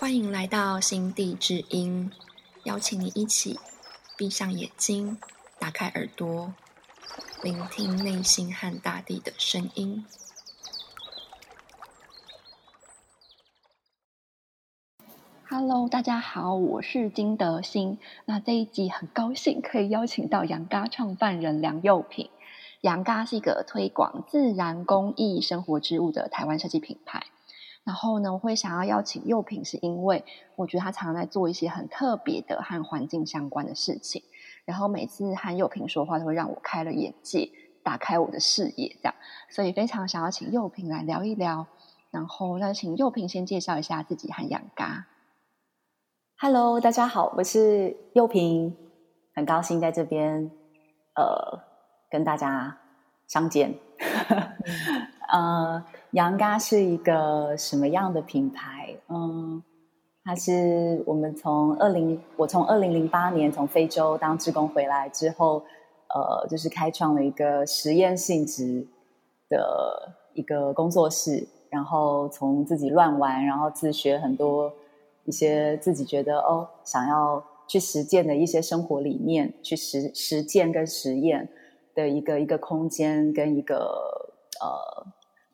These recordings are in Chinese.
欢迎来到心地之音，邀请你一起闭上眼睛，打开耳朵，聆听内心和大地的声音。Hello，大家好，我是金德兴。那这一集很高兴可以邀请到杨嘎创办人梁佑平。杨嘎是一个推广自然工艺生活之物的台湾设计品牌。然后呢，我会想要邀请幼品，是因为我觉得他常常在做一些很特别的和环境相关的事情。然后每次和幼品说话，都会让我开了眼界，打开我的视野，这样。所以非常想要请幼品来聊一聊。然后那请幼品先介绍一下自己和养嘎。Hello，大家好，我是幼平，很高兴在这边呃跟大家相见。呃。杨嘎是一个什么样的品牌？嗯，它是我们从二零我从二零零八年从非洲当志工回来之后，呃，就是开创了一个实验性质的一个工作室，然后从自己乱玩，然后自学很多一些自己觉得哦想要去实践的一些生活理念，去实实践跟实验的一个一个空间跟一个呃。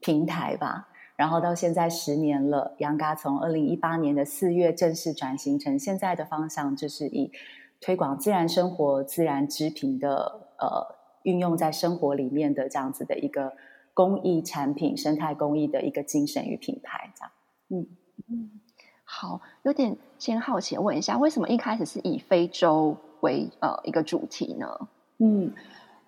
平台吧，然后到现在十年了。杨嘎从二零一八年的四月正式转型成现在的方向，就是以推广自然生活、自然织品的呃运用在生活里面的这样子的一个公益产品、生态公益的一个精神与品牌。这样，嗯嗯，好，有点先好奇问一下，为什么一开始是以非洲为呃一个主题呢？嗯。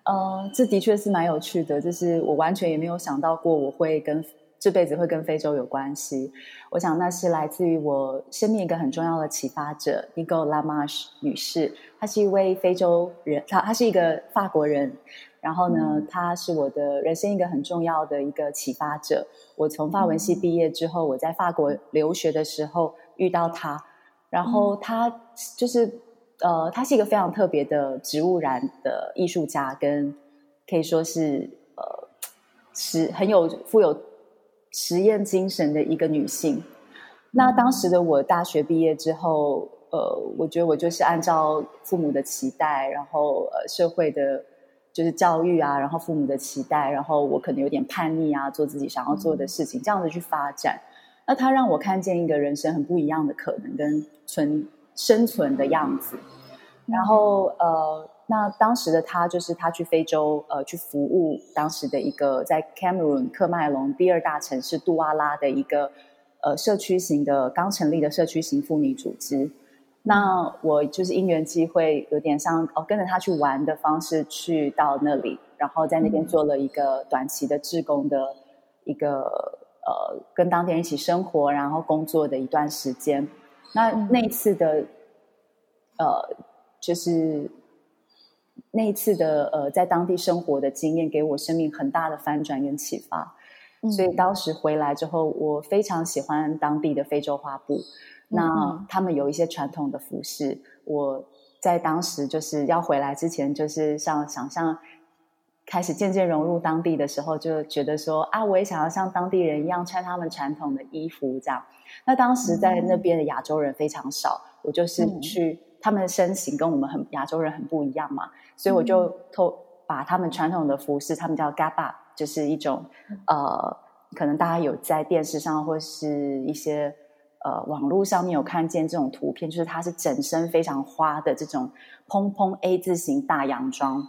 呃，这的确是蛮有趣的，就是我完全也没有想到过我会跟这辈子会跟非洲有关系。我想那是来自于我生命一个很重要的启发者 n i g o Lamash 女士，她是一位非洲人，她她是一个法国人。然后呢，她是我的人生一个很重要的一个启发者。我从法文系毕业之后，我在法国留学的时候遇到她，然后她就是。呃，他是一个非常特别的植物染的艺术家，跟可以说是呃实很有富有实验精神的一个女性。那当时的我大学毕业之后，呃，我觉得我就是按照父母的期待，然后呃社会的就是教育啊，然后父母的期待，然后我可能有点叛逆啊，做自己想要做的事情，这样子去发展。那他让我看见一个人生很不一样的可能跟存。生存的样子，然后呃，那当时的他就是他去非洲呃去服务当时的一个在 Cameroon 克麦隆第二大城市杜瓦拉的一个呃社区型的刚成立的社区型妇女组织。那我就是因缘机会，有点像哦跟着他去玩的方式去到那里，然后在那边做了一个短期的志工的一个呃跟当地人一起生活然后工作的一段时间。那那一次的，呃，就是那一次的呃，在当地生活的经验，给我生命很大的翻转跟启发。所以当时回来之后，我非常喜欢当地的非洲花布。那他们有一些传统的服饰，我在当时就是要回来之前，就是像想象开始渐渐融入当地的时候，就觉得说啊，我也想要像当地人一样穿他们传统的衣服，这样。那当时在那边的亚洲人非常少，我就是去他们的身形跟我们很亚洲人很不一样嘛，所以我就偷把他们传统的服饰，他们叫 gaba，就是一种呃，可能大家有在电视上或是一些呃网络上面有看见这种图片，就是它是整身非常花的这种蓬蓬 A 字型大洋装，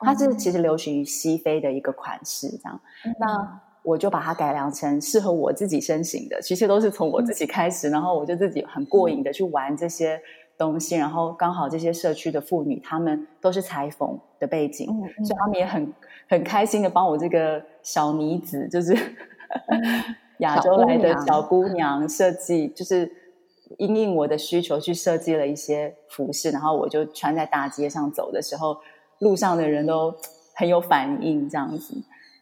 它是其实流行于西非的一个款式，这样那。我就把它改良成适合我自己身形的，其实都是从我自己开始，然后我就自己很过瘾的去玩这些东西，然后刚好这些社区的妇女，她们都是裁缝的背景，所以她们也很很开心的帮我这个小妮子，就是亚洲来的小姑。娘设计，就是因应我的需求去设计了一些服饰，然后我就穿在大街上走的时候，路上的人都很有反应，这样子。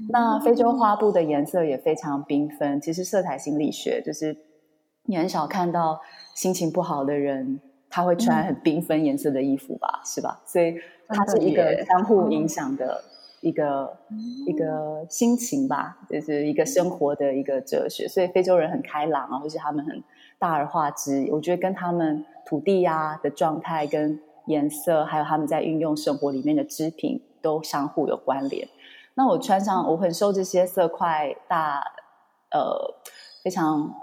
那非洲花布的颜色也非常缤纷。其实色彩心理学就是你很少看到心情不好的人他会穿很缤纷颜色的衣服吧，是吧？所以它是一个相互影响的一个一个心情吧，就是一个生活的一个哲学。所以非洲人很开朗啊，或是他们很大而化之，我觉得跟他们土地呀的状态、跟颜色，还有他们在运用生活里面的织品，都相互有关联。那我穿上，我很受这些色块大，呃，非常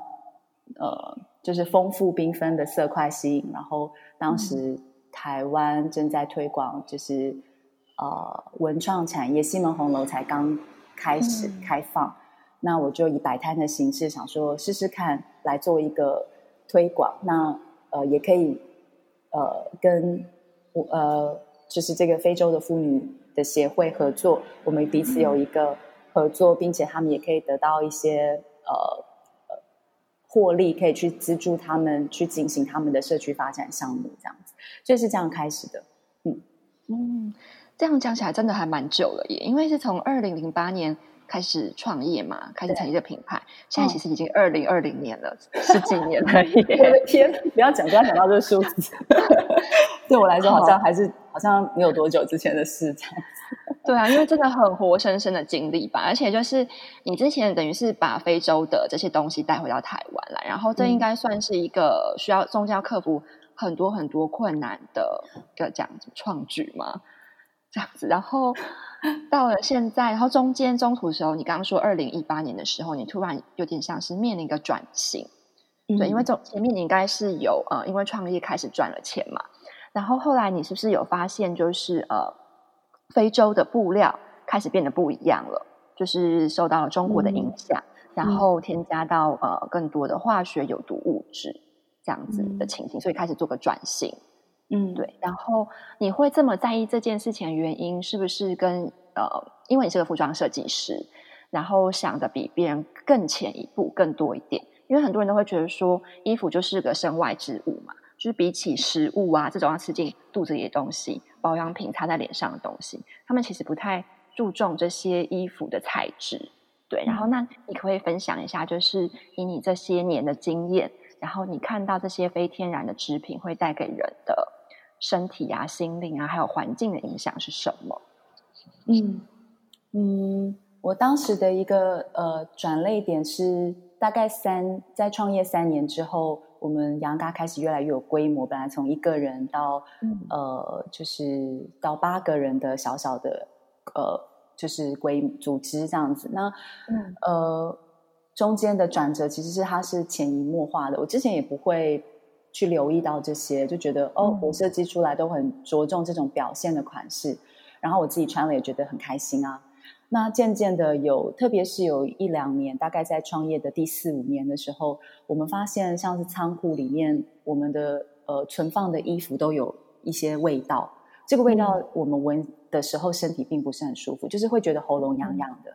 呃，就是丰富缤纷的色块吸引。然后当时台湾正在推广，就是呃文创产业，西门红楼才刚开始开放。那我就以摆摊的形式，想说试试看，来做一个推广。那呃，也可以呃跟我呃，就是这个非洲的妇女。的协会合作，我们彼此有一个合作，并且他们也可以得到一些呃呃获利，可以去资助他们去进行他们的社区发展项目，这样子就是这样开始的。嗯嗯，这样讲起来真的还蛮久了耶，因为是从二零零八年。开始创业嘛，开始成立这个品牌。现在其实已经二零二零年了，十几年了。我 的天，不要讲，不要讲到这个数字。对我来说，好像还是好像没有多久之前的事。这样对啊，因为真的很活生生的经历吧。而且就是你之前等于是把非洲的这些东西带回到台湾来，然后这应该算是一个需要中间要克服很多很多困难的一个这样子创举嘛。这样子，然后 到了现在，然后中间中途的时候，你刚刚说二零一八年的时候，你突然有点像是面临一个转型，对，因为中前面你应该是有呃，因为创业开始赚了钱嘛，然后后来你是不是有发现，就是呃，非洲的布料开始变得不一样了，就是受到了中国的影响，然后添加到呃更多的化学有毒物质这样子的情形，所以开始做个转型。嗯，对。然后你会这么在意这件事情的原因，是不是跟呃，因为你是个服装设计师，然后想的比别人更前一步、更多一点？因为很多人都会觉得说，衣服就是个身外之物嘛，就是比起食物啊这种要吃进肚子里的东西，保养品擦在脸上的东西，他们其实不太注重这些衣服的材质。对。然后，那你可不可以分享一下，就是以你这些年的经验，然后你看到这些非天然的织品会带给人的？身体啊、心灵啊，还有环境的影响是什么？嗯嗯，我当时的一个呃转类点是大概三，在创业三年之后，我们杨嘎开始越来越有规模，本来从一个人到呃，就是到八个人的小小的呃，就是规组织这样子。那呃，中间的转折其实是它是潜移默化的，我之前也不会。去留意到这些，就觉得哦，我设计出来都很着重这种表现的款式，然后我自己穿了也觉得很开心啊。那渐渐的有，特别是有一两年，大概在创业的第四五年的时候，我们发现像是仓库里面我们的呃存放的衣服都有一些味道，这个味道我们闻的时候身体并不是很舒服，就是会觉得喉咙痒痒的。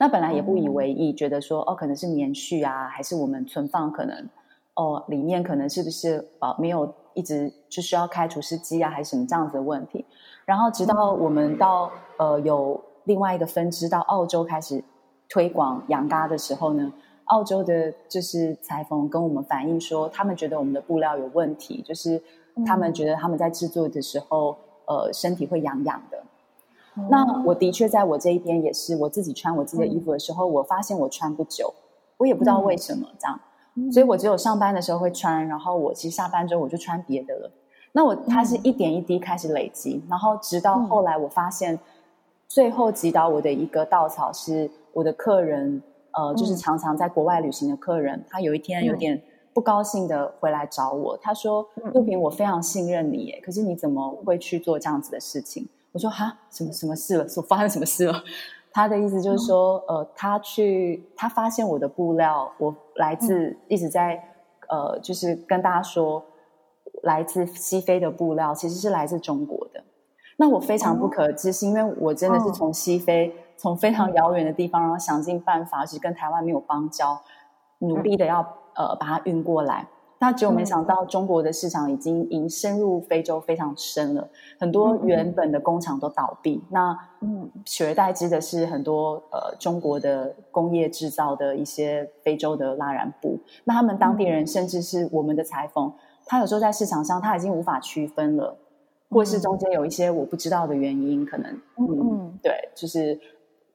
那本来也不以为意，觉得说哦可能是棉絮啊，还是我们存放可能。哦，里面可能是不是啊没有一直就需要开除湿机啊，还是什么这样子的问题？然后直到我们到呃有另外一个分支到澳洲开始推广羊嘎的时候呢，澳洲的就是裁缝跟我们反映说，他们觉得我们的布料有问题，就是他们觉得他们在制作的时候呃身体会痒痒的。那我的确在我这一边也是，我自己穿我自己的衣服的时候，我发现我穿不久，我也不知道为什么这样。所以我只有上班的时候会穿，然后我其实下班之后我就穿别的了。那我它是一点一滴开始累积，然后直到后来我发现，最后击倒我的一个稻草是我的客人，呃，就是常常在国外旅行的客人，他有一天有点不高兴的回来找我，他说：“陆平，我非常信任你，耶，可是你怎么会去做这样子的事情？”我说：“哈，什么什么事了？说发生什么事了？”他的意思就是说，呃，他去，他发现我的布料，我来自一直在，呃，就是跟大家说，来自西非的布料其实是来自中国的。那我非常不可置信，因为我真的是从西非，从非常遥远的地方，然后想尽办法，是跟台湾没有邦交，努力的要呃把它运过来。那结果没想到，中国的市场已经已经深入非洲非常深了，很多原本的工厂都倒闭。那嗯，取而代之的是很多呃中国的工业制造的一些非洲的拉染布。那他们当地人甚至是我们的裁缝，他有时候在市场上他已经无法区分了。或是中间有一些我不知道的原因，可能嗯嗯，对，就是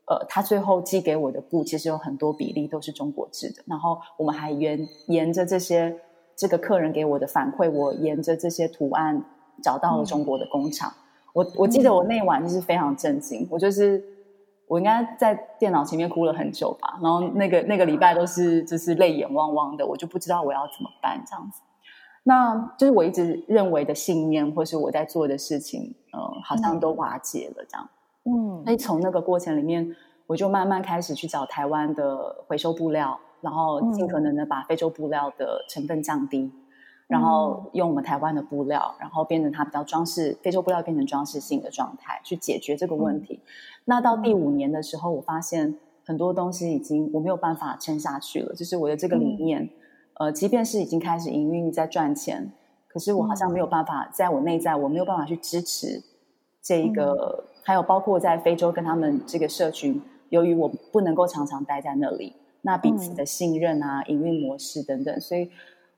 呃，他最后寄给我的布其实有很多比例都是中国制的，然后我们还沿沿着这些这个客人给我的反馈，我沿着这些图案找到了中国的工厂。我我记得我那晚就是非常震惊，我就是我应该在电脑前面哭了很久吧，然后那个那个礼拜都是就是泪眼汪汪的，我就不知道我要怎么办这样子。那就是我一直认为的信念，或是我在做的事情，呃，好像都瓦解了这样。嗯，所以从那个过程里面，我就慢慢开始去找台湾的回收布料，然后尽可能的把非洲布料的成分降低，然后用我们台湾的布料，然后变成它比较装饰，非洲布料变成装饰性的状态，去解决这个问题。那到第五年的时候，我发现很多东西已经我没有办法撑下去了，就是我的这个理念。呃，即便是已经开始营运在赚钱，可是我好像没有办法，在我内在我没有办法去支持这一个，还有包括在非洲跟他们这个社群，由于我不能够常常待在那里，那彼此的信任啊、营运模式等等，所以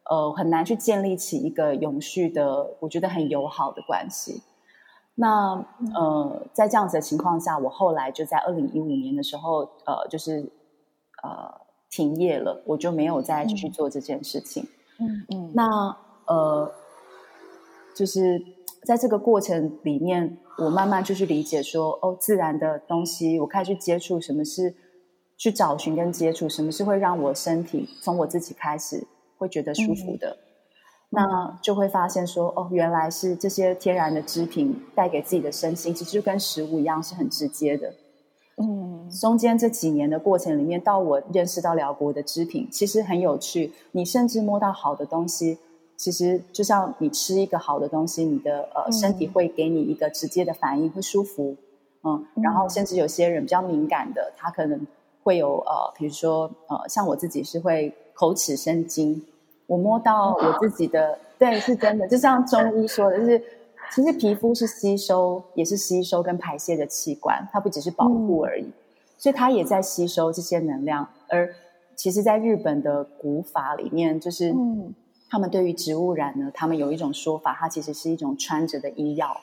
呃很难去建立起一个永续的，我觉得很友好的关系。那呃，在这样子的情况下，我后来就在二零一五年的时候，呃，就是呃。停业了，我就没有再继续做这件事情。嗯嗯，那呃，就是在这个过程里面，我慢慢就去理解说，哦，自然的东西，我开始去接触什么是去找寻跟接触，什么是会让我身体从我自己开始会觉得舒服的，那就会发现说，哦，原来是这些天然的织品带给自己的身心，其实就跟食物一样，是很直接的。嗯，中间这几年的过程里面，到我认识到辽国的织品，其实很有趣。你甚至摸到好的东西，其实就像你吃一个好的东西，你的呃身体会给你一个直接的反应，会舒服。嗯，然后甚至有些人比较敏感的，他可能会有呃，比如说呃，像我自己是会口齿生津，我摸到我自己的，对，是真的，就像中医说的，就是。其实皮肤是吸收，也是吸收跟排泄的器官，它不只是保护而已，所以它也在吸收这些能量。而其实，在日本的古法里面，就是他们对于植物染呢，他们有一种说法，它其实是一种穿着的医药。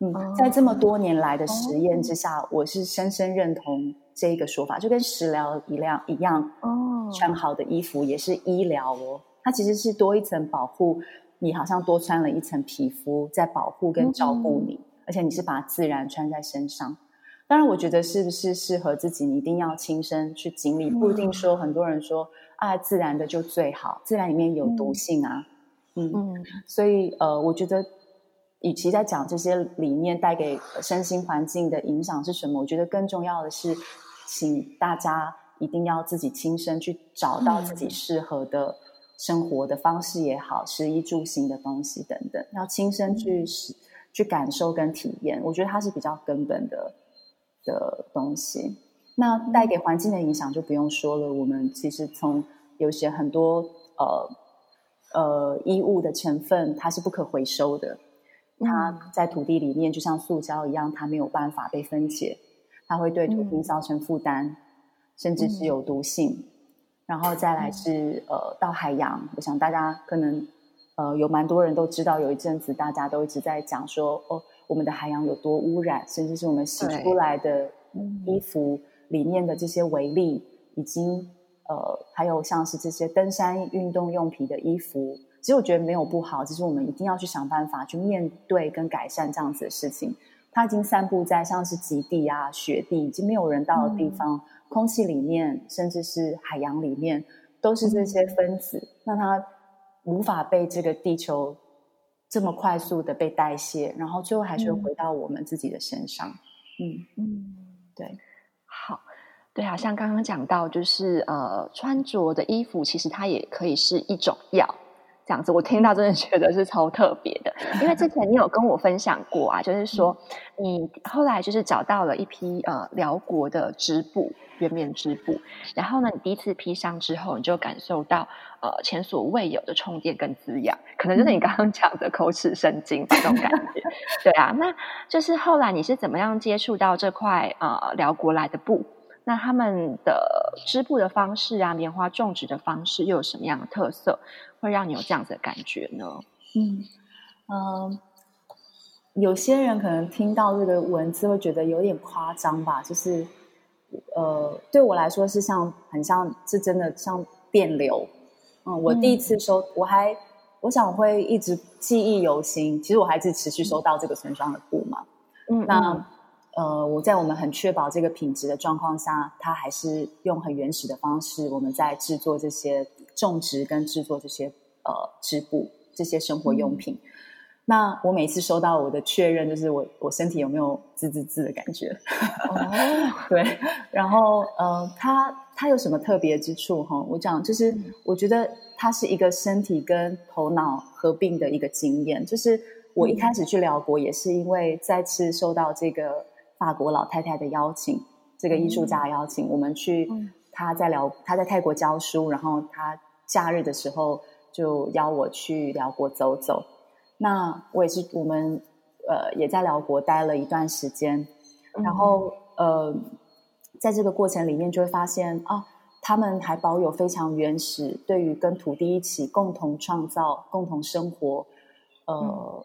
嗯，在这么多年来的实验之下，我是深深认同这一个说法，就跟食疗一样一样。哦，穿好的衣服也是医疗哦，它其实是多一层保护。你好像多穿了一层皮肤，在保护跟照顾你，而且你是把自然穿在身上。当然，我觉得是不是适合自己，你一定要亲身去经历，不一定说很多人说啊，自然的就最好，自然里面有毒性啊。嗯，所以呃，我觉得与其在讲这些理念带给身心环境的影响是什么，我觉得更重要的是，请大家一定要自己亲身去找到自己适合的。生活的方式也好，食衣住行的东西等等，要亲身去去感受跟体验，我觉得它是比较根本的的东西。那带给环境的影响就不用说了。我们其实从有些很多呃呃衣物的成分，它是不可回收的，它在土地里面就像塑胶一样，它没有办法被分解，它会对土地造成负担，甚至是有毒性。然后再来是呃到海洋，我想大家可能呃有蛮多人都知道，有一阵子大家都一直在讲说哦，我们的海洋有多污染，甚至是我们洗出来的衣服里面的这些微粒，已经呃还有像是这些登山运动用品的衣服，其实我觉得没有不好，只是我们一定要去想办法去面对跟改善这样子的事情。它已经散布在像是极地啊、雪地，已经没有人到的地方。空气里面，甚至是海洋里面，都是这些分子，那它无法被这个地球这么快速的被代谢，然后最后还是会回到我们自己的身上。嗯嗯，对，好，对啊，像刚刚讲到，就是呃，穿着的衣服其实它也可以是一种药。这样子，我听到真的觉得是超特别的，因为之前你有跟我分享过啊，就是说你后来就是找到了一批呃辽国的织布，原棉织布，然后呢，你第一次披上之后，你就感受到呃前所未有的充电跟滋养，可能就是你刚刚讲的口齿生津这种感觉，对啊，那就是后来你是怎么样接触到这块呃辽国来的布？那他们的织布的方式啊，棉花种植的方式又有什么样的特色，会让你有这样子的感觉呢？嗯嗯，有些人可能听到这个文字会觉得有点夸张吧，就是呃，对我来说是像很像是真的像电流。嗯，我第一次收，我还我想会一直记忆犹新。其实我还是持续收到这个村庄的布嘛。嗯，那呃，我在我们很确保这个品质的状况下，它还是用很原始的方式，我们在制作这些种植跟制作这些呃织布这些生活用品。那我每次收到我的确认，就是我我身体有没有滋滋滋的感觉？哦，对。然后呃，它它有什么特别之处？哈，我讲就是，我觉得它是一个身体跟头脑合并的一个经验。就是我一开始去辽国，也是因为再次受到这个法国老太太的邀请，这个艺术家邀请，我们去他在聊他在泰国教书，然后他假日的时候就邀我去辽国走走。那我也是，我们呃也在辽国待了一段时间，然后呃在这个过程里面就会发现啊，他们还保有非常原始对于跟土地一起共同创造、共同生活呃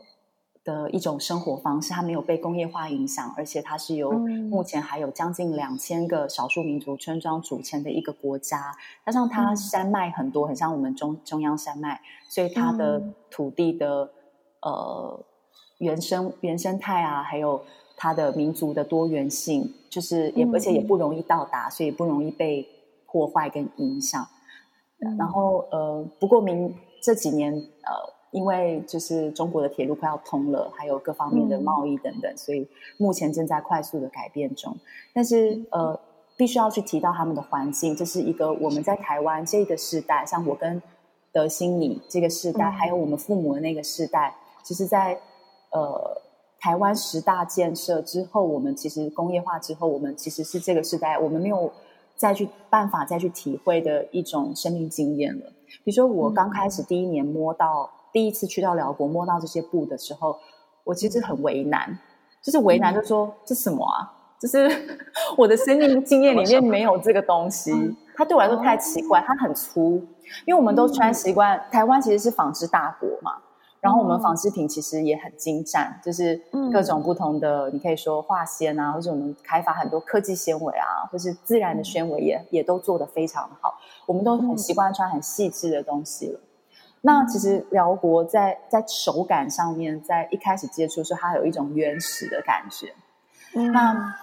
的一种生活方式，它没有被工业化影响，而且它是由目前还有将近两千个少数民族村庄组成的一个国家，加上它山脉很多，很像我们中中央山脉，所以它的土地的。呃，原生原生态啊，还有它的民族的多元性，就是也而且也不容易到达，所以不容易被破坏跟影响。然后呃，不过明这几年呃，因为就是中国的铁路快要通了，还有各方面的贸易等等，所以目前正在快速的改变中。但是呃，必须要去提到他们的环境，这是一个我们在台湾这个时代，像我跟德心你这个时代，还有我们父母的那个时代。其实，在呃台湾十大建设之后，我们其实工业化之后，我们其实是这个时代，我们没有再去办法再去体会的一种生命经验了。比如说，我刚开始第一年摸到第一次去到辽国摸到这些布的时候，我其实很为难，就是为难，就说这什么啊？就是 我的生命经验里面没有这个东西，它对我来说太奇怪，它很粗，因为我们都穿习惯，台湾其实是纺织大国嘛。然后我们纺织品其实也很精湛，就是各种不同的，你可以说化纤啊，或者我们开发很多科技纤维啊，或是自然的纤维也也都做得非常好。我们都很习惯穿很细致的东西了。那其实辽国在在手感上面，在一开始接触时，它有一种原始的感觉。那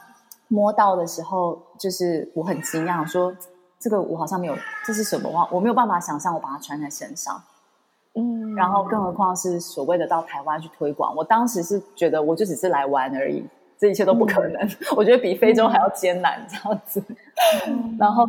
摸到的时候，就是我很惊讶，说这个我好像没有，这是什么？我我没有办法想象我把它穿在身上。嗯，然后更何况是所谓的到台湾去推广，我当时是觉得我就只是来玩而已，这一切都不可能。我觉得比非洲还要艰难这样子。然后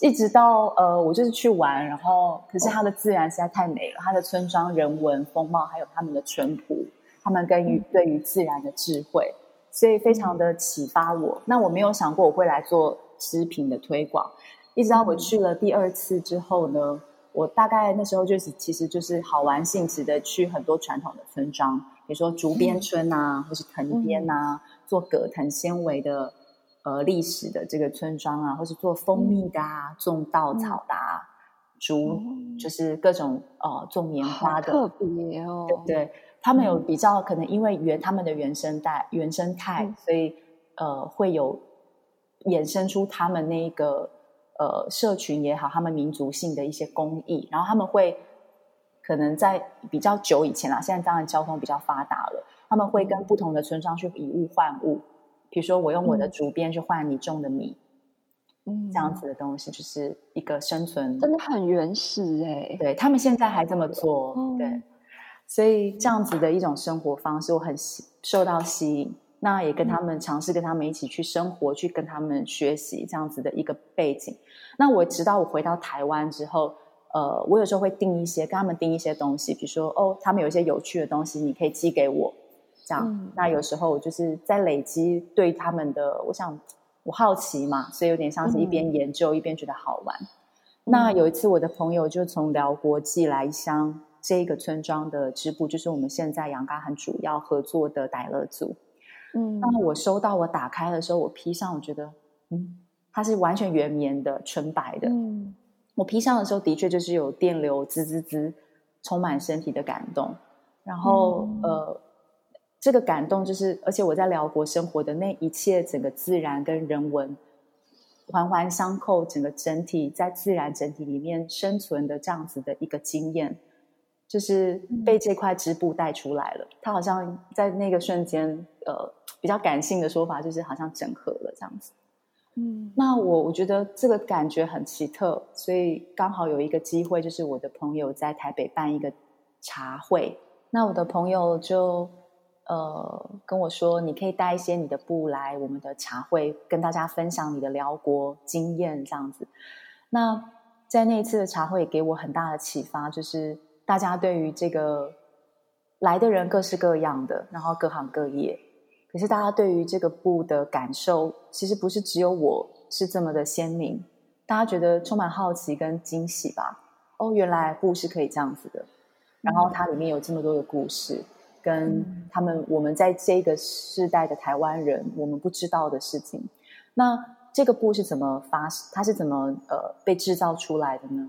一直到呃，我就是去玩，然后可是它的自然实在太美了，它的村庄人文风貌，还有他们的淳朴，他们跟于对于自然的智慧，所以非常的启发我。那我没有想过我会来做食品的推广，一直到我去了第二次之后呢。我大概那时候就是，其实就是好玩性质的，去很多传统的村庄，比如说竹编村啊，或是藤编啊，做葛藤纤维的呃历史的这个村庄啊，或是做蜂蜜的啊，种稻草的啊，竹就是各种呃种棉花的，特别哦，对对？他们有比较可能因为原他们的原生态原生态，所以呃会有衍生出他们那个。呃，社群也好，他们民族性的一些工艺，然后他们会可能在比较久以前啦，现在当然交通比较发达了，他们会跟不同的村庄去以物换物，比如说我用我的竹编去换你种的米，嗯，这样子的东西就是一个生存，真的很原始哎，对他们现在还这么做，对，所以这样子的一种生活方式，我很吸受到吸引。那也跟他们尝试跟他们一起去生活，去跟他们学习这样子的一个背景。那我直到我回到台湾之后，呃，我有时候会订一些跟他们订一些东西，比如说哦，他们有一些有趣的东西，你可以寄给我，这样。那有时候我就是在累积对他们的，我想我好奇嘛，所以有点像是一边研究一边觉得好玩。那有一次我的朋友就从辽国寄来一箱这个村庄的支部，就是我们现在杨嘎很主要合作的傣乐族。嗯，那我收到，我打开的时候，我披上，我觉得，嗯，它是完全原棉的，纯白的。嗯，我披上的时候，的确就是有电流滋滋滋，充满身体的感动。然后，呃，这个感动就是，而且我在辽国生活的那一切，整个自然跟人文环环相扣，整个整体在自然整体里面生存的这样子的一个经验，就是被这块织布带出来了。它好像在那个瞬间，呃，比较感性的说法就是好像整合了这样子。嗯，那我我觉得这个感觉很奇特，所以刚好有一个机会，就是我的朋友在台北办一个茶会，那我的朋友就。呃，跟我说，你可以带一些你的布来我们的茶会，跟大家分享你的辽国经验这样子。那在那一次的茶会，给我很大的启发，就是大家对于这个来的人各式各样的，然后各行各业，可是大家对于这个布的感受，其实不是只有我是这么的鲜明，大家觉得充满好奇跟惊喜吧？哦，原来布是可以这样子的，然后它里面有这么多的故事。跟他们，我们在这个世代的台湾人，我们不知道的事情。那这个布是怎么发？它是怎么呃被制造出来的呢？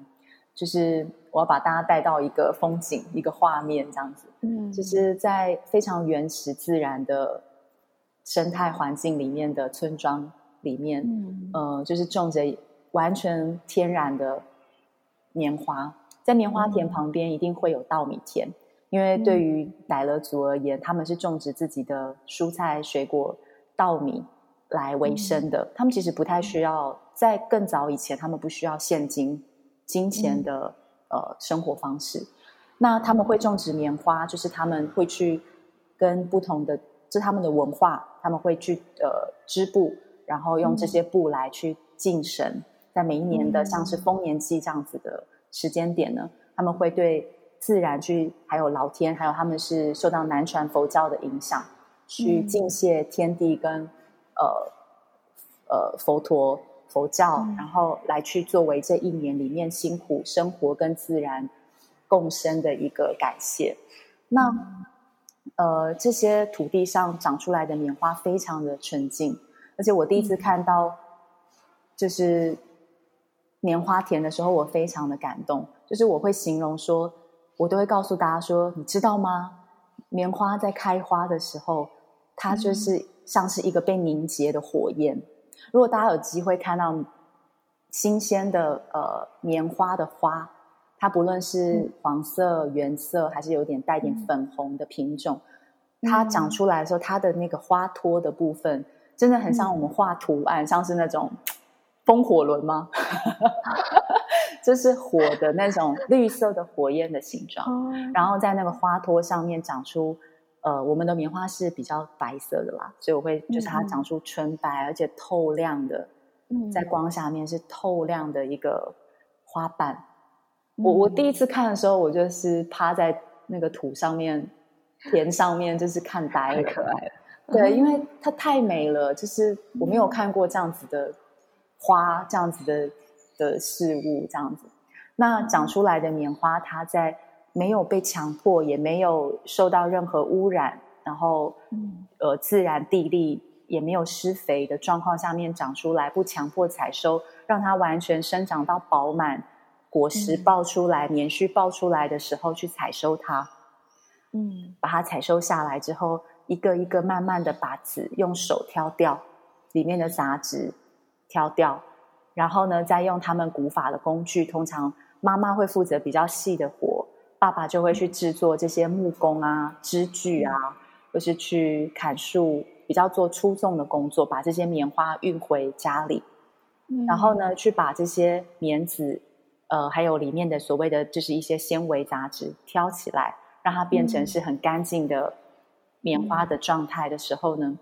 就是我要把大家带到一个风景、一个画面这样子。嗯，就是在非常原始、自然的生态环境里面的村庄里面，嗯，呃，就是种着完全天然的棉花，在棉花田旁边一定会有稻米田。因为对于傣勒族而言，他们是种植自己的蔬菜、水果、稻米来为生的。他们其实不太需要，在更早以前，他们不需要现金、金钱的呃生活方式。那他们会种植棉花，就是他们会去跟不同的，这他们的文化，他们会去呃织布，然后用这些布来去敬神。在每一年的像是丰年祭这样子的时间点呢，他们会对。自然去，还有老天，还有他们是受到南传佛教的影响，去敬谢天地跟呃呃佛陀佛教，然后来去作为这一年里面辛苦生活跟自然共生的一个感谢。那呃这些土地上长出来的棉花非常的纯净，而且我第一次看到就是棉花田的时候，我非常的感动，就是我会形容说。我都会告诉大家说，你知道吗？棉花在开花的时候，它就是像是一个被凝结的火焰。如果大家有机会看到新鲜的呃棉花的花，它不论是黄色、原色，还是有点带点粉红的品种，它长出来的时候，它的那个花托的部分，真的很像我们画图案，像是那种风火轮吗？就是火的那种绿色的火焰的形状，然后在那个花托上面长出，呃，我们的棉花是比较白色的啦，所以我会就是它长出纯白而且透亮的，在光下面是透亮的一个花瓣。我我第一次看的时候，我就是趴在那个土上面、田上面，就是看呆了，可爱了。对，因为它太美了，就是我没有看过这样子的花，这样子的。的事物这样子，那长出来的棉花，它在没有被强迫，也没有受到任何污染，然后呃自然地力也没有施肥的状况下面长出来，不强迫采收，让它完全生长到饱满，果实爆出来，棉絮爆出来的时候去采收它，嗯，把它采收下来之后，一个一个慢慢的把籽用手挑掉里面的杂质，挑掉。然后呢，再用他们古法的工具，通常妈妈会负责比较细的活，爸爸就会去制作这些木工啊、织具啊，或是去砍树，比较做粗重的工作，把这些棉花运回家里。然后呢，去把这些棉籽，呃，还有里面的所谓的就是一些纤维杂质挑起来，让它变成是很干净的棉花的状态的时候呢，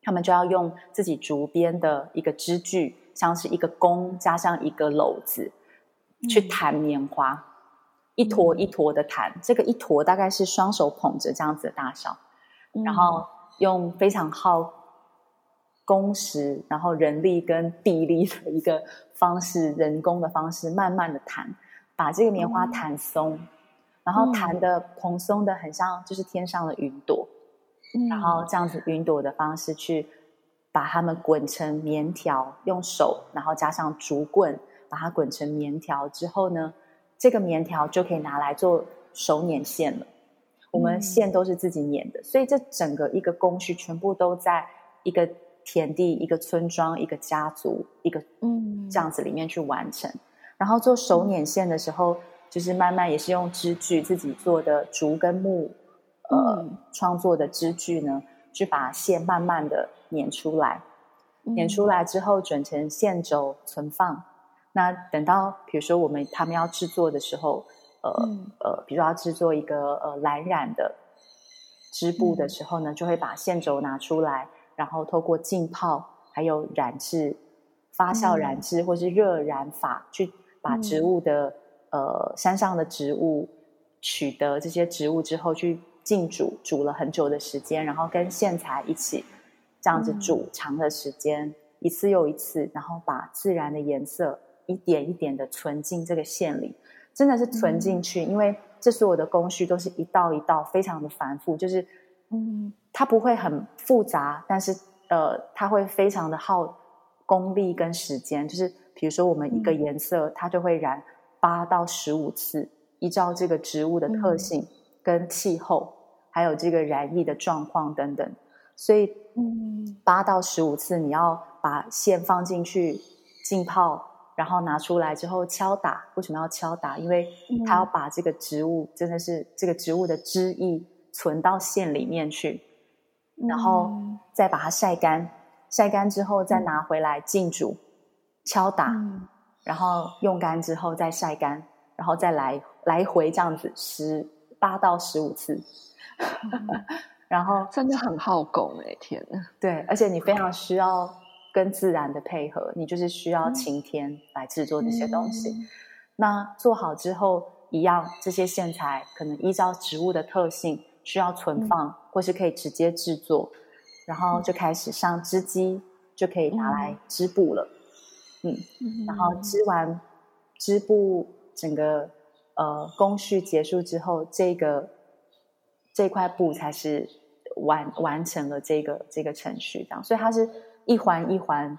他们就要用自己竹编的一个织具。像是一个弓加上一个篓子，去弹棉花，一坨一坨的弹。这个一坨大概是双手捧着这样子的大小，然后用非常耗工时，然后人力跟地力的一个方式，人工的方式，慢慢的弹，把这个棉花弹松，然后弹的蓬松的很像就是天上的云朵，然后这样子云朵的方式去。把它们滚成棉条，用手，然后加上竹棍，把它滚成棉条。之后呢，这个棉条就可以拿来做手捻线了。我们线都是自己捻的，所以这整个一个工序全部都在一个田地、一个村庄、一个家族、一个嗯。这样子里面去完成。然后做手捻线的时候，就是慢慢也是用织具自己做的竹跟木呃创作的织具呢，去把线慢慢的捻出来。捻出来之后，转成线轴存放。那等到比如说我们他们要制作的时候。呃呃，比如说要制作一个呃蓝染的织布的时候呢，就会把线轴拿出来，然后透过浸泡、还有染制、发酵染制或是热染法，去把植物的呃山上的植物取得这些植物之后，去浸煮，煮了很久的时间，然后跟线材一起这样子煮长的时间，一次又一次，然后把自然的颜色一点一点的存进这个线里。真的是存进去，因为这所有的工序都是一道一道，非常的繁复。就是，嗯，它不会很复杂，但是呃，它会非常的耗功力跟时间。就是比如说，我们一个颜色，它就会染八到十五次，依照这个植物的特性、跟气候，还有这个染疫的状况等等。所以，嗯，八到十五次，你要把线放进去浸泡。然后拿出来之后敲打，为什么要敲打？因为它要把这个植物，真的是这个植物的汁液存到线里面去，然后再把它晒干，晒干之后再拿回来浸煮，敲打，然后用干之后再晒干，然后再来来回这样子十八到十五次，然后真的很耗工哎，天呐，对，而且你非常需要。跟自然的配合，你就是需要晴天来制作这些东西。那做好之后，一样这些线材可能依照植物的特性需要存放，或是可以直接制作，然后就开始上织机，就可以拿来织布了。嗯，然后织完织布，整个呃工序结束之后，这个这块布才是完完成了这个这个程序，这样，所以它是。一环一环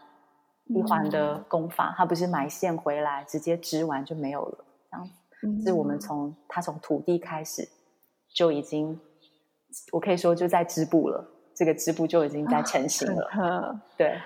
一环的工法，它不是买线回来直接织完就没有了，这样子。是我们从它从土地开始就已经，我可以说就在织布了，这个织布就已经在成型了。对。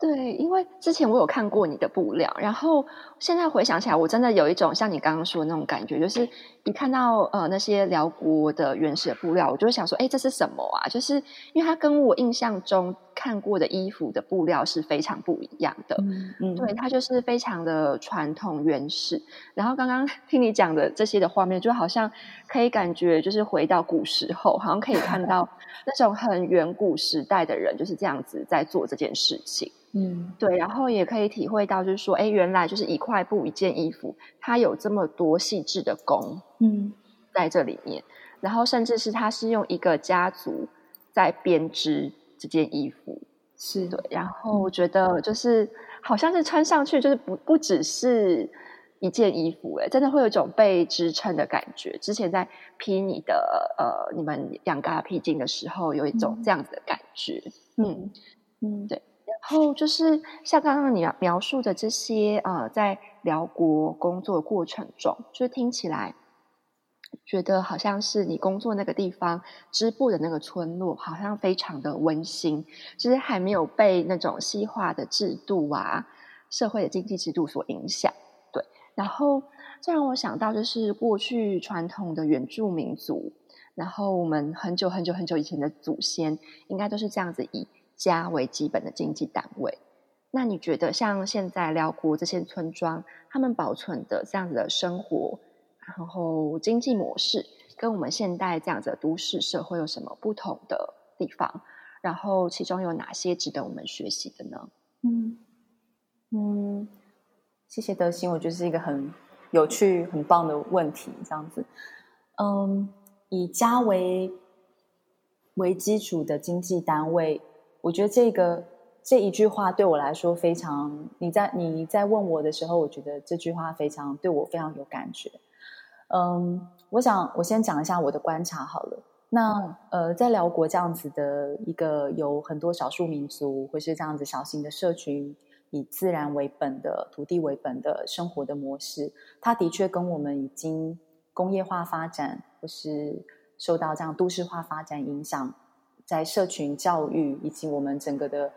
对，因为之前我有看过你的布料，然后现在回想起来，我真的有一种像你刚刚说的那种感觉，就是一看到呃那些辽国的原始的布料，我就会想说，哎，这是什么啊？就是因为它跟我印象中看过的衣服的布料是非常不一样的，嗯，对，它就是非常的传统原始。然后刚刚听你讲的这些的画面，就好像可以感觉就是回到古时候，好像可以看到 那种很远古时代的人就是这样子在做这件事情。嗯，对，然后也可以体会到，就是说，哎，原来就是一块布、一件衣服，它有这么多细致的工，嗯，在这里面，然后甚至是它是用一个家族在编织这件衣服，是对，然。后我觉得就是好像是穿上去，就是不不只是一件衣服，哎，真的会有一种被支撑的感觉。之前在披你的呃，你们养嘎披巾的时候，有一种这样子的感觉，嗯。嗯，对。然后就是像刚刚你描述的这些，呃，在辽国工作的过程中，就是听起来觉得好像是你工作那个地方织布的那个村落，好像非常的温馨，就是还没有被那种西化的制度啊、社会的经济制度所影响。对，然后这让我想到，就是过去传统的原住民族，然后我们很久很久很久以前的祖先，应该都是这样子以。家为基本的经济单位，那你觉得像现在辽国这些村庄，他们保存的这样子的生活，然后经济模式，跟我们现代这样子都市社会有什么不同的地方？然后其中有哪些值得我们学习的呢？嗯嗯，谢谢德心，我觉得是一个很有趣、很棒的问题。这样子，嗯，以家为为基础的经济单位。我觉得这个这一句话对我来说非常，你在你在问我的时候，我觉得这句话非常对我非常有感觉。嗯，我想我先讲一下我的观察好了。那呃，在辽国这样子的一个有很多少数民族或是这样子小型的社群，以自然为本的土地为本的生活的模式，它的确跟我们已经工业化发展或是受到这样都市化发展影响，在社群教育以及我们整个的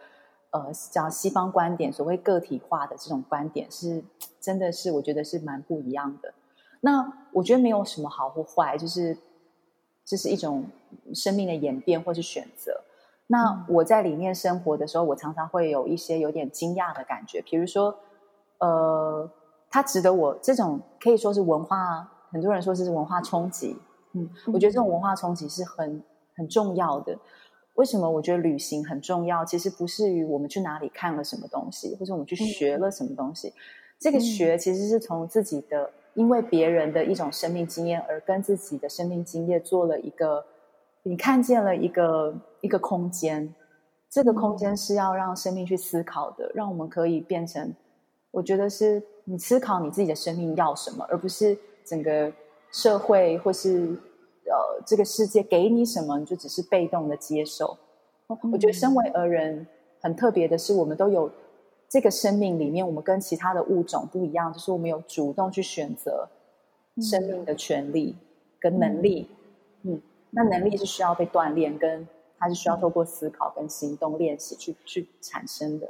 呃叫西方观点，所谓个体化的这种观点，是真的是我觉得是蛮不一样的。那我觉得没有什么好或坏，就是这是一种生命的演变或是选择。那我在里面生活的时候，我常常会有一些有点惊讶的感觉，比如说，呃，它值得我这种可以说是文化，很多人说这是文化冲击，嗯，我觉得这种文化冲击是很很重要的。为什么我觉得旅行很重要？其实不是于我们去哪里看了什么东西，或者我们去学了什么东西，这个学其实是从自己的，因为别人的一种生命经验而跟自己的生命经验做了一个。你看见了一个一个空间，这个空间是要让生命去思考的，让我们可以变成，我觉得是你思考你自己的生命要什么，而不是整个社会或是呃这个世界给你什么，你就只是被动的接受。我觉得身为儿人很特别的是，我们都有这个生命里面，我们跟其他的物种不一样，就是我们有主动去选择生命的权利跟能力，嗯。那能力是需要被锻炼，跟它是需要透过思考跟行动练习去去产生的。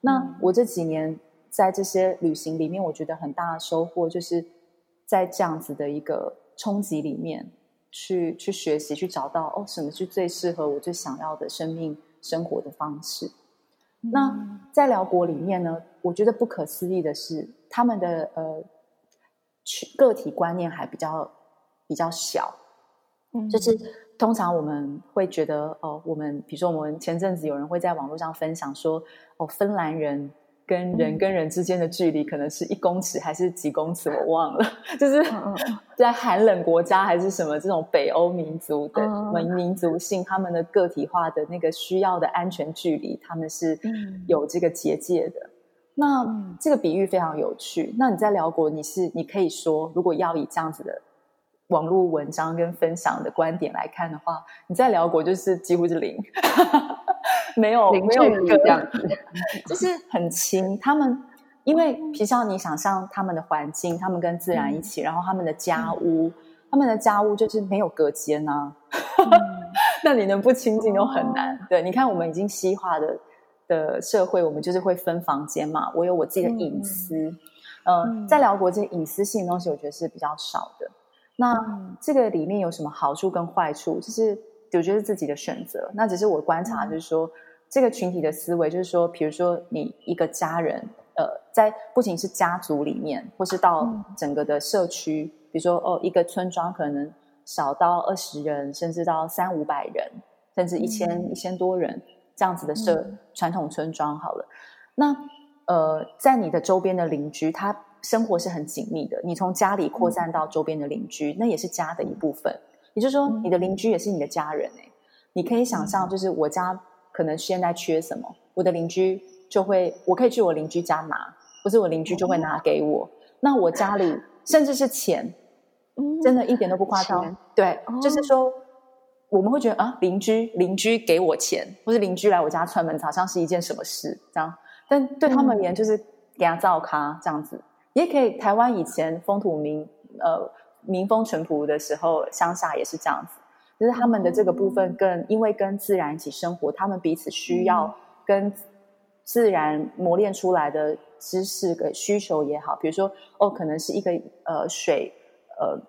那我这几年在这些旅行里面，我觉得很大的收获，就是在这样子的一个冲击里面，去去学习，去找到哦，什么是最适合我最想要的生命生活的方式。那在辽国里面呢，我觉得不可思议的是，他们的呃个体观念还比较比较小。嗯就是通常我们会觉得哦，我们比如说我们前阵子有人会在网络上分享说哦，芬兰人跟人跟人之间的距离可能是一公尺还是几公尺，我忘了。就是 在寒冷国家还是什么这种北欧民族的民民族性，他们的个体化的那个需要的安全距离，他们是有这个结界的。那这个比喻非常有趣。那你在辽国，你是你可以说，如果要以这样子的。网络文章跟分享的观点来看的话，你在辽国就是几乎是零，没有没有这样子，就是很轻。他们因为皮笑你想象他们的环境，他们跟自然一起，然后他们的家屋，他们的家屋就是没有隔间啊，那你能不亲近都很难。对，你看我们已经西化的的社会，我们就是会分房间嘛，我有我自己的隐私。嗯，在辽国这些隐私性的东西，我觉得是比较少的。那这个里面有什么好处跟坏处？就是我觉得自己的选择。那只是我观察，就是说这个群体的思维，就是说，比如说你一个家人，呃，在不仅是家族里面，或是到整个的社区，比如说哦，一个村庄可能少到二十人，甚至到三五百人，甚至一千一千多人这样子的社传统村庄好了。那呃，在你的周边的邻居，他。生活是很紧密的，你从家里扩散到周边的邻居，那也是家的一部分。也就是说，你的邻居也是你的家人哎。你可以想象，就是我家可能现在缺什么，我的邻居就会，我可以去我邻居家拿，不是我邻居就会拿给我。那我家里甚至是钱，真的一点都不夸张。对，就是说我们会觉得啊，邻居邻居给我钱，或是邻居来我家串门，好像是一件什么事这样。但对他们而言，就是给他造咖这样子。也可以，台湾以前风土民呃民风淳朴的时候，乡下也是这样子，就是他们的这个部分更因为跟自然一起生活，他们彼此需要跟自然磨练出来的知识跟需求也好，比如说哦，可能是一个呃水呃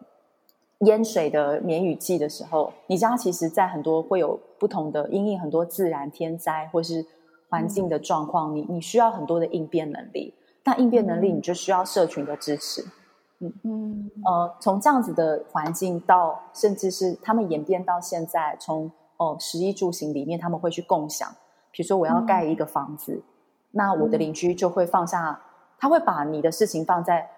淹水的免雨季的时候，你家其实在很多会有不同的因应很多自然天灾或是环境的状况，你你需要很多的应变能力。那应变能力，你就需要社群的支持。嗯嗯，呃，从这样子的环境到，甚至是他们演变到现在，从哦，食衣住行里面，他们会去共享。比如说，我要盖一个房子，那我的邻居就会放下，他会把你的事情放在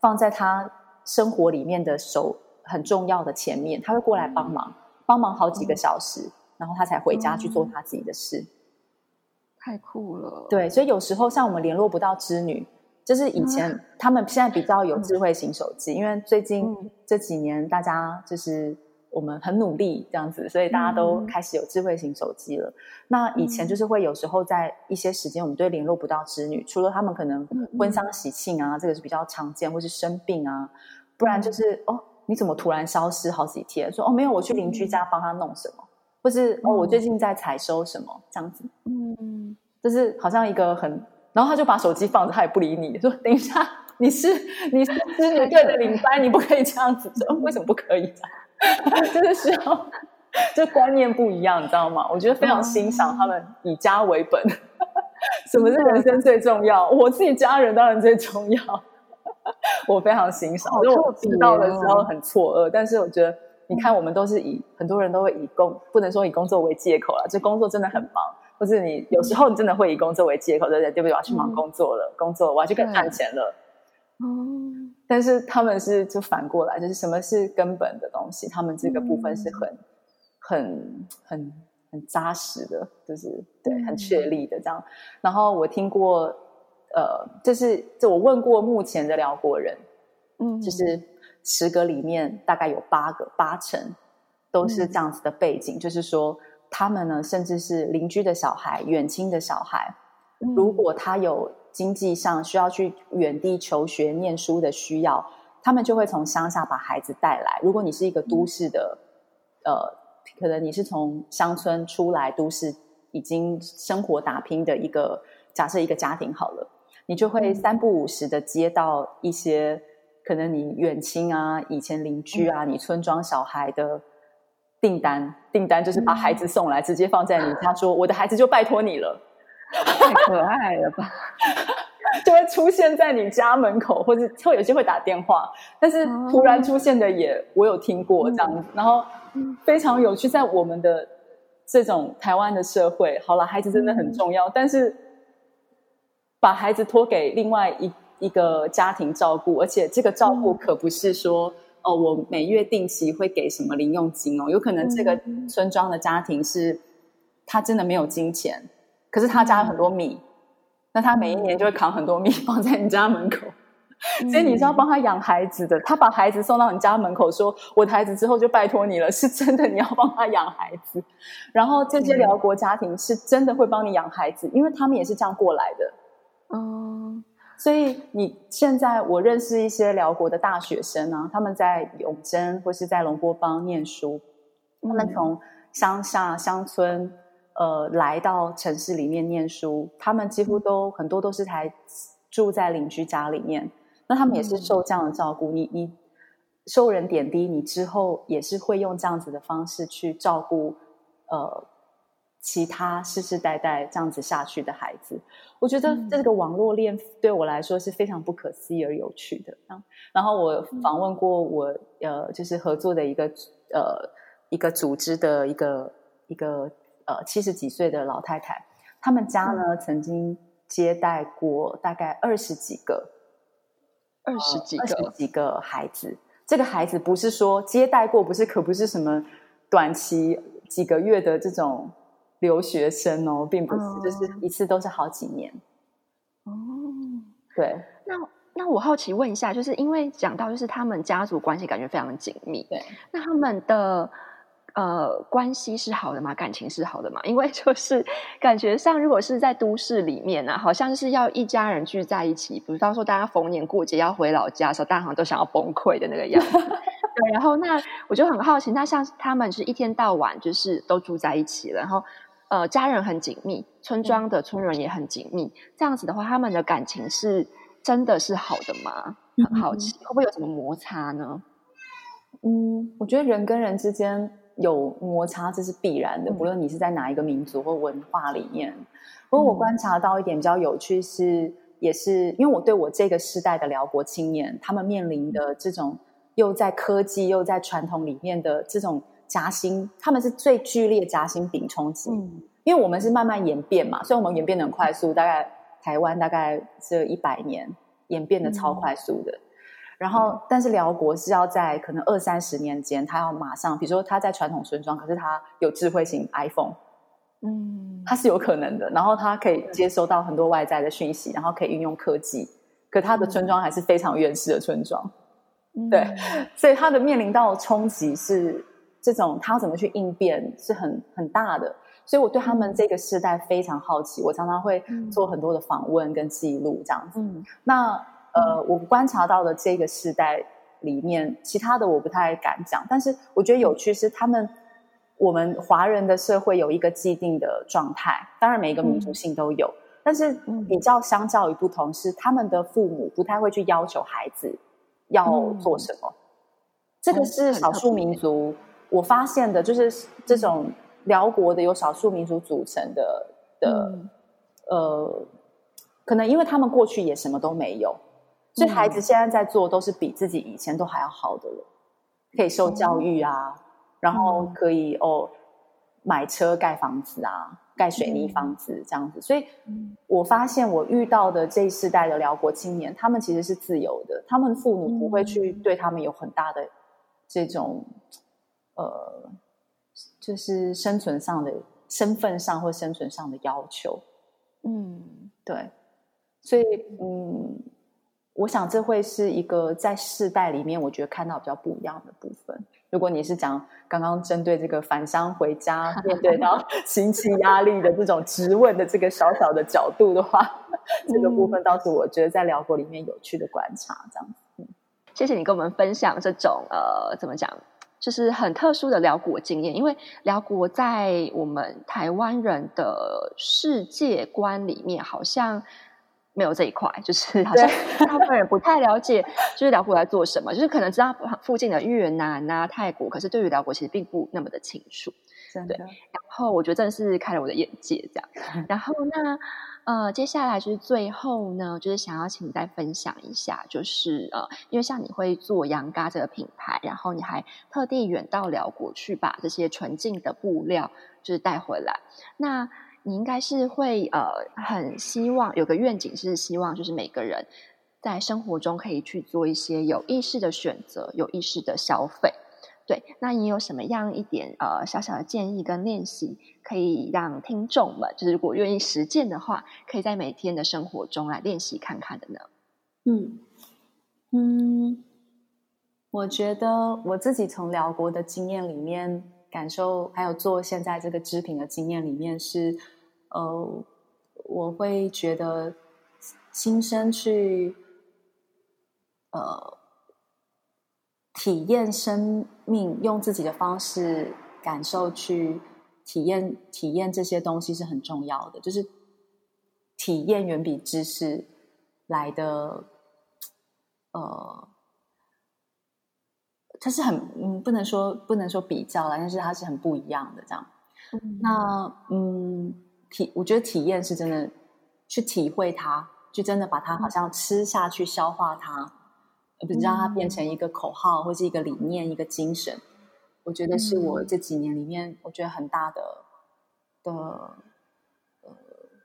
放在他生活里面的手很重要的前面，他会过来帮忙，帮忙好几个小时，然后他才回家去做他自己的事。太酷了，对，所以有时候像我们联络不到织女，就是以前他们现在比较有智慧型手机，因为最近这几年大家就是我们很努力这样子，所以大家都开始有智慧型手机了。那以前就是会有时候在一些时间我们对联络不到子女，除了他们可能婚丧喜庆啊，这个是比较常见，或是生病啊，不然就是哦你怎么突然消失好几天？说哦，没有，我去邻居家帮他弄什么，或是哦，我最近在采收什么？这样子。嗯，就是好像一个很，然后他就把手机放着，他也不理你，说等一下，你是你是支女队的领班，你不可以这样子。说为什么不可以？就是需要，这观念不一样，你知道吗？我觉得非常欣赏他们以家为本。什么是人生最重要？我自己家人当然最重要。我非常欣赏，因为我知道的时候很错愕，但是我觉得，你看，我们都是以很多人都会以工，不能说以工作为借口了，就工作真的很忙，或是你有时候你真的会以工作为借口，对不对？对不对？我要去忙工作了，工作我要去更赚钱了。哦，但是他们是就反过来，就是什么是根本的东西，他们这个部分是很、很、很、很扎实的，就是对，很确立的这样。然后我听过。呃，就是就我问过目前的辽国人，嗯，就是十个里面大概有八个八成都是这样子的背景，就是说他们呢，甚至是邻居的小孩、远亲的小孩，如果他有经济上需要去远地求学念书的需要，他们就会从乡下把孩子带来。如果你是一个都市的，呃，可能你是从乡村出来都市已经生活打拼的一个假设一个家庭好了。你就会三不五时的接到一些可能你远亲啊、以前邻居啊、你村庄小孩的订单，订单就是把孩子送来，直接放在你他，说我的孩子就拜托你了，太可爱了吧？就会出现在你家门口，或者会有些会打电话，但是突然出现的也我有听过这样子，然后非常有趣，在我们的这种台湾的社会，好了，孩子真的很重要，但是。把孩子托给另外一一个家庭照顾，而且这个照顾可不是说哦，我每月定期会给什么零用金哦，有可能这个村庄的家庭是他真的没有金钱，可是他家有很多米，那他每一年就会扛很多米放在你家门口，所以你是要帮他养孩子的，他把孩子送到你家门口，说我的孩子之后就拜托你了，是真的你要帮他养孩子，然后这些辽国家庭是真的会帮你养孩子，因为他们也是这样过来的。嗯，所以你现在我认识一些辽国的大学生啊，他们在永贞或是在龙波邦念书，他们从乡下乡村呃来到城市里面念书，他们几乎都很多都是才住在邻居家里面，那他们也是受这样的照顾。你你受人点滴，你之后也是会用这样子的方式去照顾呃。其他世世代代这样子下去的孩子，我觉得这个网络链对我来说是非常不可思议而有趣的。然后我访问过我呃，就是合作的一个呃一个组织的一个一个呃七十几岁的老太太，他们家呢曾经接待过大概二十几个二十几个二十几个孩子。这个孩子不是说接待过，不是可不是什么短期几个月的这种。留学生哦，并不是，就是一次都是好几年。哦，对。那那我好奇问一下，就是因为讲到就是他们家族关系感觉非常紧密，对。那他们的呃关系是好的吗？感情是好的吗？因为就是感觉上，如果是在都市里面呢，好像是要一家人聚在一起，比如说大家逢年过节要回老家的时候，大家好像都想要崩溃的那个样子。对。然后那我就很好奇，那像他们是一天到晚就是都住在一起了，然后。呃，家人很紧密，村庄的村人也很紧密。这样子的话，他们的感情是真的是好的吗？很好奇，会不会有什么摩擦呢？嗯，我觉得人跟人之间有摩擦，这是必然的，不论你是在哪一个民族或文化里面。不过我观察到一点比较有趣是，也是因为我对我这个时代的辽国青年，他们面临的这种又在科技又在传统里面的这种。夹心，他们是最剧烈夹心饼冲击，因为我们是慢慢演变嘛，所以我们演变的很快速，大概台湾大概这一百年演变的超快速的。然后，但是辽国是要在可能二三十年间，他要马上，比如说他在传统村庄，可是他有智慧型 iPhone，嗯，他是有可能的。然后他可以接收到很多外在的讯息，然后可以运用科技，可他的村庄还是非常原始的村庄，对，所以他的面临到冲击是。这种他要怎么去应变是很很大的，所以我对他们这个世代非常好奇。我常常会做很多的访问跟记录，这样子。那呃，我观察到的这个世代，里面，其他的我不太敢讲。但是我觉得有趣是他们，我们华人的社会有一个既定的状态，当然每一个民族性都有，但是比较相较于不同是，他们的父母不太会去要求孩子要做什么。这个是少数民族我发现的，就是这种辽国的由少数民族组成的的呃，可能因为他们过去也什么都没有。所以孩子现在在做都是比自己以前都还要好的了，可以受教育啊，然后可以哦买车盖房子啊，盖水泥房子这样子。所以我发现我遇到的这一世代的辽国青年，他们其实是自由的，他们父母不会去对他们有很大的这种呃，就是生存上的、身份上或生存上的要求。嗯，对，所以嗯。我想这会是一个在世代里面，我觉得看到比较不一样的部分。如果你是讲刚刚针对这个返乡回家面对到 亲戚压力的这种质问的这个小小的角度的话，这个部分倒是我觉得在辽国里面有趣的观察。这样子，谢谢你跟我们分享这种呃，怎么讲，就是很特殊的辽国经验。因为辽国在我们台湾人的世界观里面，好像。没有这一块，就是好像大部分人不太了解，就是辽国在做什么，就是可能知道附近的越南啊、泰国，可是对于辽国其实并不那么的清楚。对，然后我觉得真的是开了我的眼界，这样。然后那呃，接下来就是最后呢，就是想要请你再分享一下，就是呃，因为像你会做羊嘎这个品牌，然后你还特地远到辽国去把这些纯净的布料就是带回来，那。你应该是会呃很希望有个愿景，是希望就是每个人在生活中可以去做一些有意识的选择，有意识的消费。对，那你有什么样一点呃小小的建议跟练习，可以让听众们就是如果愿意实践的话，可以在每天的生活中来练习看看的呢？嗯嗯，我觉得我自己从辽国的经验里面感受，还有做现在这个织品的经验里面是。呃，我会觉得亲身去呃体验生命，用自己的方式感受去体验体验这些东西是很重要的。就是体验远比知识来的，呃，它是很嗯，不能说不能说比较了，但是它是很不一样的这样。那嗯。体，我觉得体验是真的，去体会它，就真的把它好像吃下去、消化它，而不是让它变成一个口号或是一个理念、一个精神。我觉得是我这几年里面，我觉得很大的的呃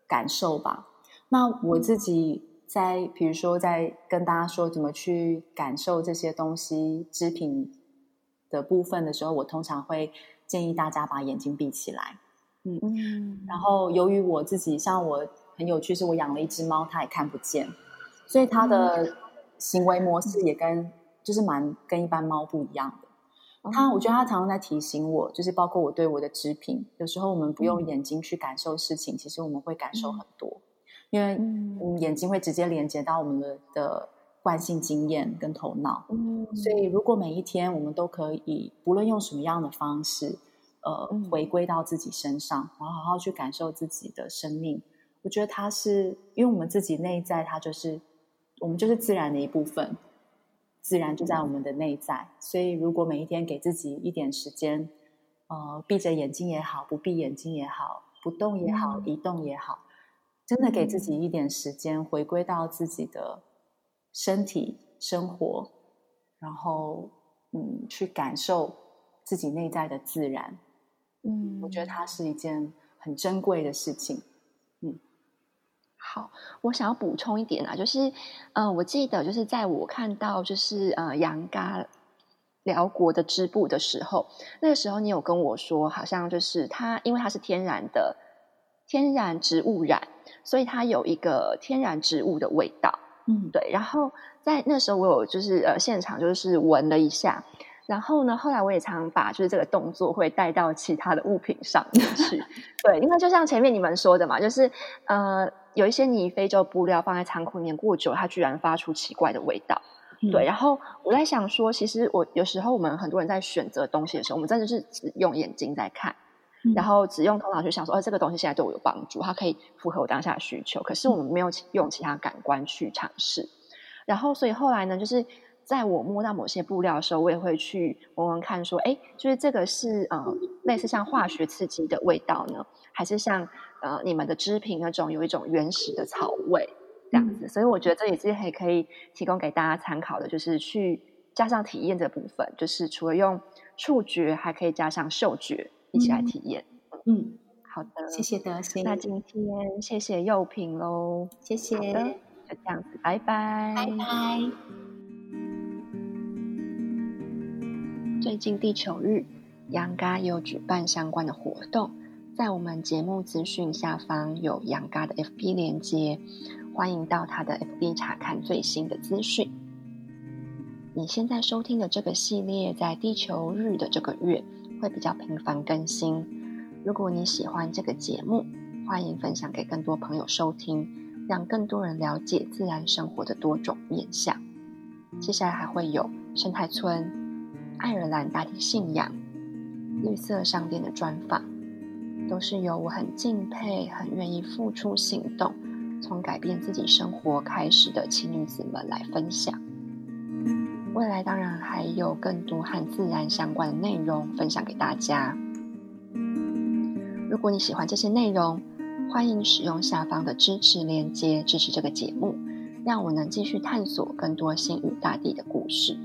感受吧。那我自己在，比如说在跟大家说怎么去感受这些东西织品的部分的时候，我通常会建议大家把眼睛闭起来。嗯，然后由于我自己像我很有趣，是我养了一只猫，它也看不见，所以它的行为模式也跟就是蛮跟一般猫不一样的。它我觉得它常常在提醒我，就是包括我对我的织品，有时候我们不用眼睛去感受事情，其实我们会感受很多，因为嗯眼睛会直接连接到我们的的惯性经验跟头脑。嗯，所以如果每一天我们都可以，不论用什么样的方式。呃，回归到自己身上，然后好好去感受自己的生命。我觉得它是，因为我们自己内在，它就是我们就是自然的一部分，自然就在我们的内在。所以，如果每一天给自己一点时间，呃，闭着眼睛也好，不闭眼睛也好，不动也好，移动也好，真的给自己一点时间，回归到自己的身体生活，然后嗯，去感受自己内在的自然。嗯，我觉得它是一件很珍贵的事情。嗯，好，我想要补充一点啊，就是，呃，我记得就是在我看到就是呃杨嘎辽国的织布的时候，那个时候你有跟我说，好像就是它因为它是天然的天然植物染，所以它有一个天然植物的味道。嗯，对。然后在那时候我有就是呃现场就是闻了一下。然后呢？后来我也常把就是这个动作会带到其他的物品上面去。对，因为就像前面你们说的嘛，就是呃，有一些你非洲布料放在仓库里面过久，它居然发出奇怪的味道。对，然后我在想说，其实我有时候我们很多人在选择东西的时候，我们真的是只用眼睛在看，然后只用头脑去想说，哦，这个东西现在对我有帮助，它可以符合我当下的需求。可是我们没有用其他感官去尝试。然后，所以后来呢，就是在我摸到某些布料的时候，我也会去闻闻看，说，哎，就是这个是呃类似像化学刺激的味道呢，还是像呃你们的织品那种有一种原始的草味？这样子，所以我觉得这也是还可以提供给大家参考的，就是去加上体验这部分，就是除了用触觉，还可以加上嗅觉一起来体验。嗯，好的，谢谢德心。那今天谢谢幼品喽，谢谢。就这样子，拜拜，拜拜。最近地球日，杨嘎有举办相关的活动，在我们节目资讯下方有杨嘎的 FB 连接。欢迎到他的 FB 查看最新的资讯。你现在收听的这个系列，在地球日的这个月会比较频繁更新。如果你喜欢这个节目，欢迎分享给更多朋友收听，让更多人了解自然生活的多种面向。接下来还会有生态村、爱尔兰大地信仰、绿色商店的专访，都是由我很敬佩、很愿意付出行动。从改变自己生活开始的奇女子们来分享，未来当然还有更多和自然相关的内容分享给大家。如果你喜欢这些内容，欢迎使用下方的支持链接支持这个节目，让我能继续探索更多新与大地的故事。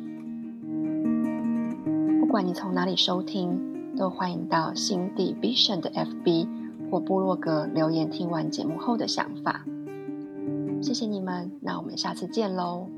不管你从哪里收听，都欢迎到新地 Vision 的 FB 或部落格留言，听完节目后的想法。谢谢你们，那我们下次见喽。